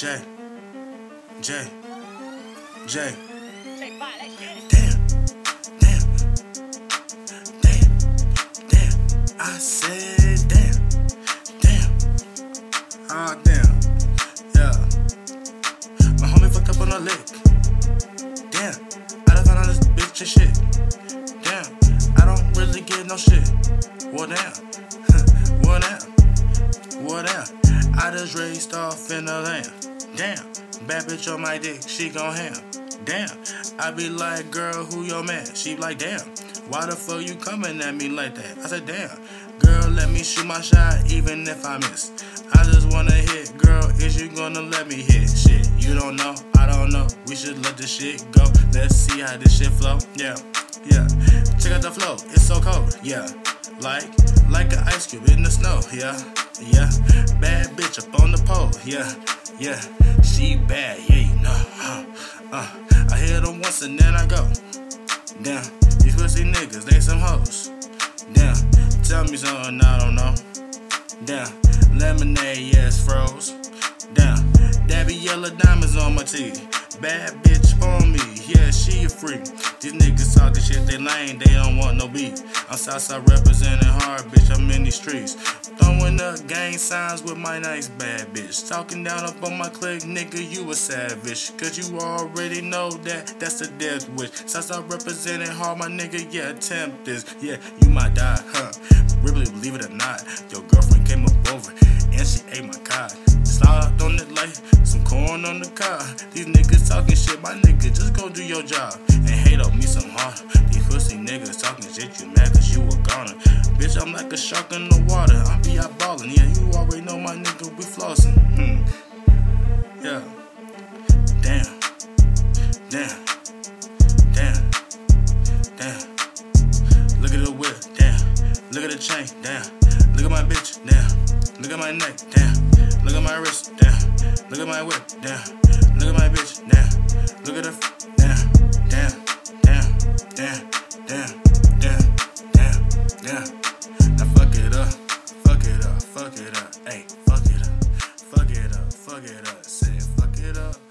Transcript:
J, J, J. Damn, Damn, damn, damn. I said damn, damn. Ah, damn. Yeah. My homie fucked up on a lick. Damn. I done found out this bitch and shit. Damn. I don't really get no shit. Well, damn. well, damn. Well, damn. I just raced off in the land. Damn. Bad bitch on my dick. She gon' ham. Damn. I be like, girl, who your man? She like, damn. Why the fuck you coming at me like that? I said, damn. Girl, let me shoot my shot even if I miss. I just wanna hit, girl. Is you gonna let me hit? Shit, you don't know, I don't know. We should let this shit go. Let's see how this shit flow. Yeah, yeah. Check out the flow, it's so cold. Yeah, like like an ice cube in the snow. Yeah, yeah. Bad bitch up on the pole. Yeah, yeah. She bad, yeah, you know. Uh, uh. I hit them once and then I go. Damn, these pussy niggas, they some hoes. Damn, tell me something I don't know. Damn, lemonade, yes, froze. Damn, dabby yellow diamonds on my teeth. Bad bitch yeah, she a freak. These niggas talking shit, they lame, they don't want no beef. I'm Southside representing hard, bitch, I'm in these streets. Throwing up gang signs with my nice bad bitch. Talking down up on my clique, nigga, you a savage. Cause you already know that that's the death wish. Southside representing hard, my nigga, yeah, attempt this. Yeah, you might die, huh? Really, believe it or not, your girlfriend came up over and she ate my cod. Slide on it like corn on the car. These niggas talking shit, my nigga, just go do your job. And hate on me some hard. These pussy niggas talking shit, you mad cause you a goner. Bitch, I'm like a shark in the water. I be out ballin', yeah, you already know my nigga, we flossin'. Hmm. Yeah. Damn. Damn. Damn. Damn. Look at the whip, damn. Look at the chain, damn. Look at my bitch, damn. Look at my neck, damn. Look at my wrist, damn. Look at my whip, damn. Look at my bitch, damn. Look at the, f- damn, damn, damn, damn, damn, damn, damn, damn. Now fuck it up, fuck it up, fuck it up, hey, fuck it up, fuck it up, fuck it up. Say fuck it up.